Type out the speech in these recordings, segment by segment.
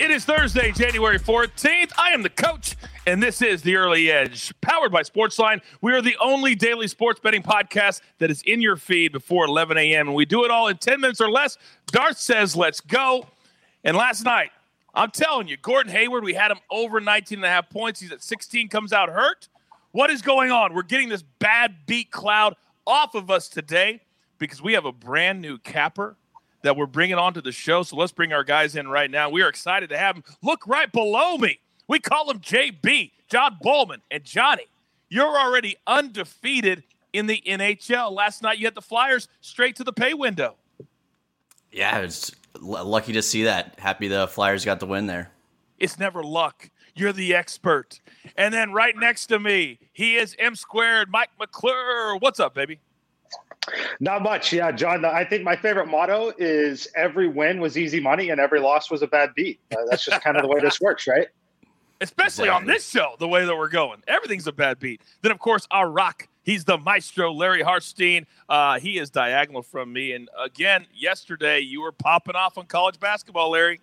It is Thursday, January 14th. I am the coach, and this is The Early Edge, powered by Sportsline. We are the only daily sports betting podcast that is in your feed before 11 a.m., and we do it all in 10 minutes or less. Darth says, let's go. And last night, I'm telling you, Gordon Hayward, we had him over 19 and a half points. He's at 16, comes out hurt. What is going on? We're getting this bad beat cloud off of us today because we have a brand new capper that we're bringing onto the show. So let's bring our guys in right now. We are excited to have them. Look right below me. We call him JB, John Bollman. And Johnny, you're already undefeated in the NHL. Last night you had the Flyers straight to the pay window. Yeah, it's lucky to see that. Happy the Flyers got the win there. It's never luck. You're the expert. And then right next to me, he is M squared, Mike McClure. What's up, baby? Not much. Yeah, John, I think my favorite motto is every win was easy money and every loss was a bad beat. Uh, that's just kind of the way this works, right? Especially exactly. on this show, the way that we're going. Everything's a bad beat. Then, of course, our rock. He's the maestro, Larry Hartstein. Uh, he is diagonal from me. And again, yesterday, you were popping off on college basketball, Larry.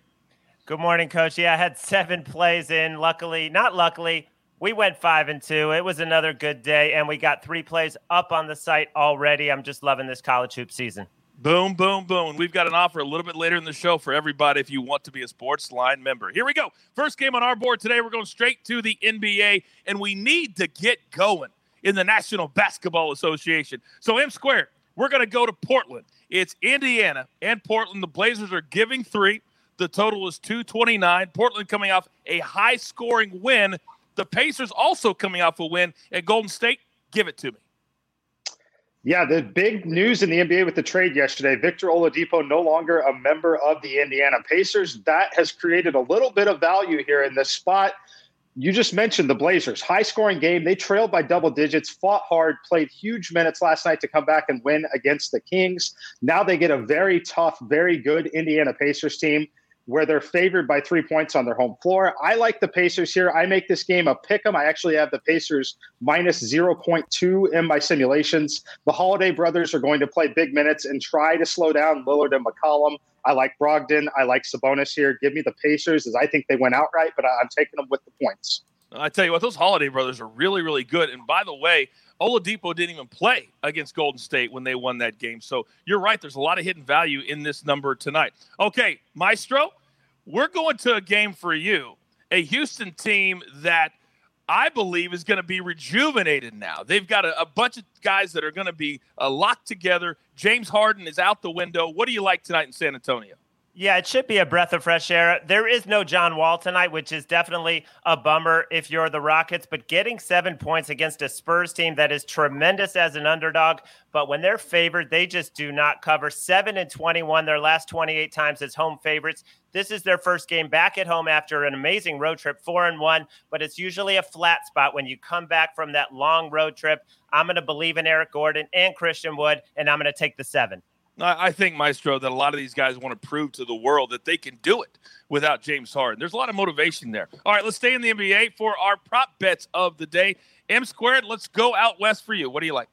Good morning, coach. Yeah, I had seven plays in. Luckily, not luckily, we went five and two. It was another good day, and we got three plays up on the site already. I'm just loving this college hoop season. Boom, boom, boom. We've got an offer a little bit later in the show for everybody if you want to be a sports line member. Here we go. First game on our board today. We're going straight to the NBA, and we need to get going in the National Basketball Association. So, M squared, we're going to go to Portland. It's Indiana and Portland. The Blazers are giving three. The total is 229. Portland coming off a high scoring win the Pacers also coming off a win at Golden State. Give it to me. Yeah, the big news in the NBA with the trade yesterday Victor Oladipo no longer a member of the Indiana Pacers. That has created a little bit of value here in this spot. You just mentioned the Blazers, high scoring game. They trailed by double digits, fought hard, played huge minutes last night to come back and win against the Kings. Now they get a very tough, very good Indiana Pacers team where they're favored by three points on their home floor. I like the Pacers here. I make this game a pick 'em. I actually have the Pacers minus 0.2 in my simulations. The Holiday brothers are going to play big minutes and try to slow down Lillard and McCollum. I like Brogdon. I like Sabonis here. Give me the Pacers as I think they went outright, but I'm taking them with the points. I tell you what, those Holiday brothers are really, really good. And by the way, Oladipo didn't even play against Golden State when they won that game. So you're right. There's a lot of hidden value in this number tonight. Okay, Maestro, we're going to a game for you, a Houston team that I believe is going to be rejuvenated now. They've got a, a bunch of guys that are going to be uh, locked together. James Harden is out the window. What do you like tonight in San Antonio? Yeah, it should be a breath of fresh air. There is no John Wall tonight, which is definitely a bummer if you're the Rockets. But getting seven points against a Spurs team that is tremendous as an underdog, but when they're favored, they just do not cover. Seven and 21, their last 28 times as home favorites. This is their first game back at home after an amazing road trip, four and one. But it's usually a flat spot when you come back from that long road trip. I'm going to believe in Eric Gordon and Christian Wood, and I'm going to take the seven. I think, Maestro, that a lot of these guys want to prove to the world that they can do it without James Harden. There's a lot of motivation there. All right, let's stay in the NBA for our prop bets of the day. M squared, let's go out west for you. What do you like?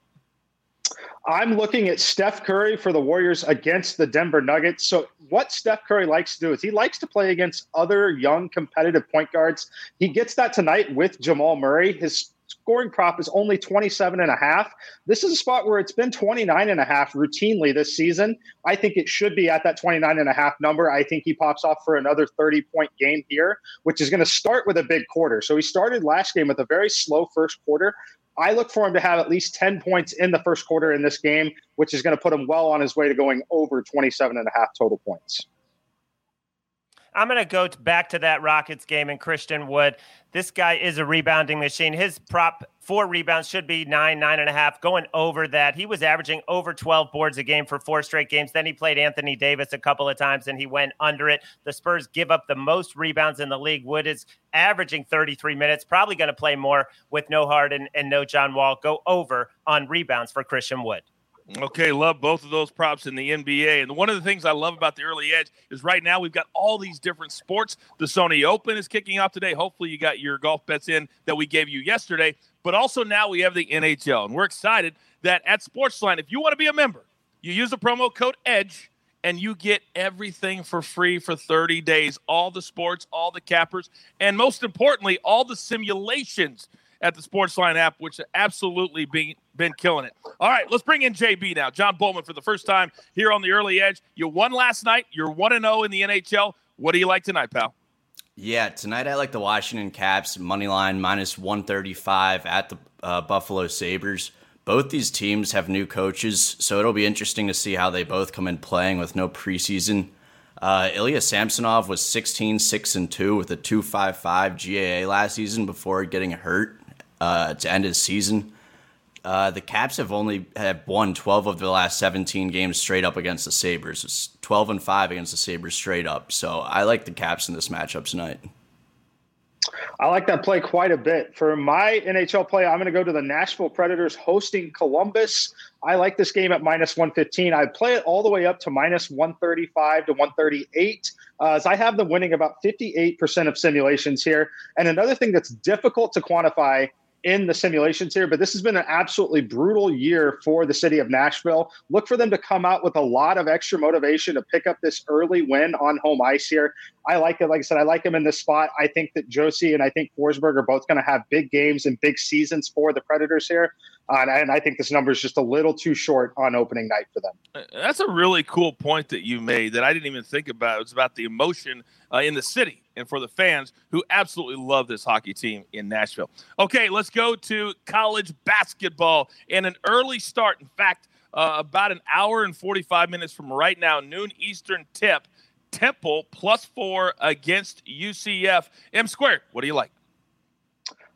I'm looking at Steph Curry for the Warriors against the Denver Nuggets. So, what Steph Curry likes to do is he likes to play against other young competitive point guards. He gets that tonight with Jamal Murray. His scoring prop is only 27 and a half. This is a spot where it's been 29 and a half routinely this season. I think it should be at that 29 and a half number. I think he pops off for another 30 point game here, which is going to start with a big quarter. So he started last game with a very slow first quarter. I look for him to have at least 10 points in the first quarter in this game, which is going to put him well on his way to going over 27 and a half total points. I'm going to go back to that Rockets game and Christian Wood. This guy is a rebounding machine. His prop four rebounds should be nine, nine and a half, going over that. He was averaging over 12 boards a game for four straight games. Then he played Anthony Davis a couple of times and he went under it. The Spurs give up the most rebounds in the league. Wood is averaging 33 minutes, probably going to play more with no Harden and no John Wall. Go over on rebounds for Christian Wood. Okay, love both of those props in the NBA. And one of the things I love about the early edge is right now we've got all these different sports. The Sony Open is kicking off today. Hopefully, you got your golf bets in that we gave you yesterday. But also now we have the NHL. And we're excited that at Sportsline, if you want to be a member, you use the promo code EDGE and you get everything for free for 30 days all the sports, all the cappers, and most importantly, all the simulations at the Sportsline app, which absolutely been, been killing it. All right, let's bring in JB now. John Bollman for the first time here on the early edge. You won last night. You're 1 0 in the NHL. What do you like tonight, pal? Yeah, tonight I like the Washington Caps money line minus 135 at the uh, Buffalo Sabres. Both these teams have new coaches, so it'll be interesting to see how they both come in playing with no preseason. Uh, Ilya Samsonov was 16 6 and 2 with a 255 GAA last season before getting hurt uh, to end his season. Uh, the Caps have only have won 12 of the last 17 games straight up against the Sabres. It's 12 and 5 against the Sabres straight up. So I like the Caps in this matchup tonight. I like that play quite a bit. For my NHL play, I'm going to go to the Nashville Predators hosting Columbus. I like this game at minus 115. I play it all the way up to minus 135 to 138, uh, as I have them winning about 58% of simulations here. And another thing that's difficult to quantify in the simulations here, but this has been an absolutely brutal year for the city of Nashville. Look for them to come out with a lot of extra motivation to pick up this early win on home ice here. I like it. Like I said, I like him in this spot. I think that Josi and I think Forsberg are both going to have big games and big seasons for the Predators here. Uh, and, I, and I think this number is just a little too short on opening night for them. Uh, that's a really cool point that you made that I didn't even think about. It's about the emotion uh, in the city and for the fans who absolutely love this hockey team in Nashville. Okay, let's go to college basketball and an early start. In fact, uh, about an hour and 45 minutes from right now, noon Eastern tip. Temple plus four against UCF. M squared, what do you like?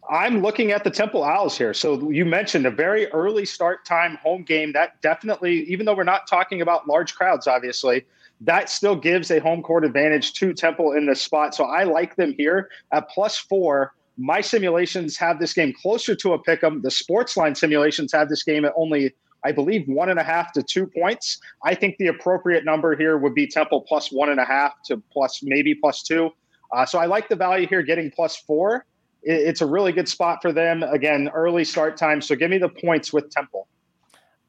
I'm looking at the Temple Owls here. So you mentioned a very early start time home game. That definitely, even though we're not talking about large crowds, obviously, that still gives a home court advantage to Temple in this spot. So I like them here at plus four. My simulations have this game closer to a pick 'em. The sports line simulations have this game at only, I believe, one and a half to two points. I think the appropriate number here would be Temple plus one and a half to plus maybe plus two. Uh, so I like the value here getting plus four. It's a really good spot for them. Again, early start time. So give me the points with Temple.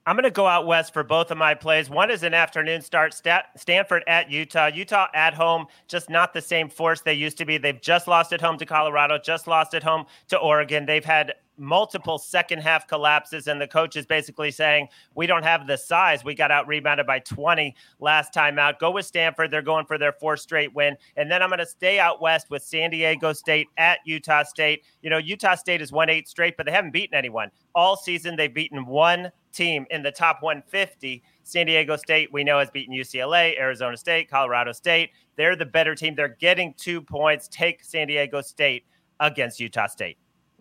I'm going to go out west for both of my plays. One is an afternoon start, Stanford at Utah. Utah at home, just not the same force they used to be. They've just lost at home to Colorado, just lost at home to Oregon. They've had multiple second half collapses, and the coach is basically saying, We don't have the size. We got out rebounded by 20 last time out. Go with Stanford. They're going for their fourth straight win. And then I'm going to stay out west with San Diego State at Utah State. You know, Utah State has won eight straight, but they haven't beaten anyone. All season, they've beaten one team in the top 150. San Diego State, we know, has beaten UCLA, Arizona State, Colorado State. They're the better team. They're getting two points. Take San Diego State against Utah State.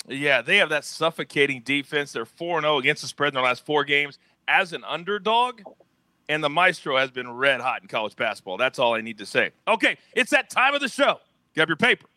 Yeah, they have that suffocating defense. They're 4 0 against the spread in their last four games as an underdog. And the Maestro has been red hot in college basketball. That's all I need to say. Okay, it's that time of the show. Grab your paper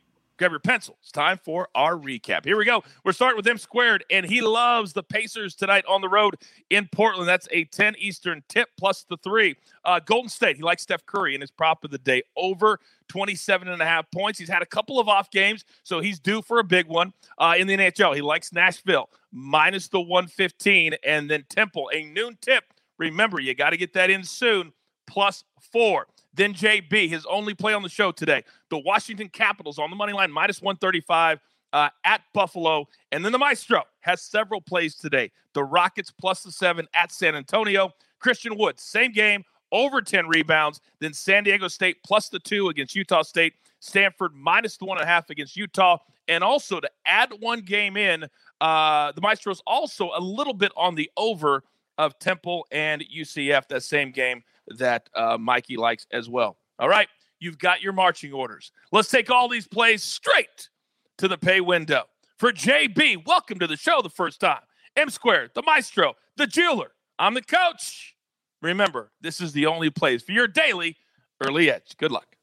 grab your pencil. It's time for our recap. Here we go. We're starting with M squared, and he loves the Pacers tonight on the road in Portland. That's a 10 Eastern tip plus the three. Uh, Golden State, he likes Steph Curry in his prop of the day over 27 and a half points. He's had a couple of off games, so he's due for a big one uh, in the NHL. He likes Nashville minus the 115, and then Temple, a noon tip. Remember, you got to get that in soon, plus four. Then JB, his only play on the show today. The Washington Capitals on the money line, minus 135 uh, at Buffalo. And then the Maestro has several plays today. The Rockets plus the seven at San Antonio. Christian Woods, same game, over 10 rebounds. Then San Diego State plus the two against Utah State. Stanford minus the one and a half against Utah. And also to add one game in, uh, the Maestro's also a little bit on the over of Temple and UCF, that same game that uh, Mikey likes as well. All right, you've got your marching orders. Let's take all these plays straight to the pay window. For JB, welcome to the show the first time. M squared, the maestro, the jeweler. I'm the coach. Remember, this is the only place for your daily early edge. Good luck.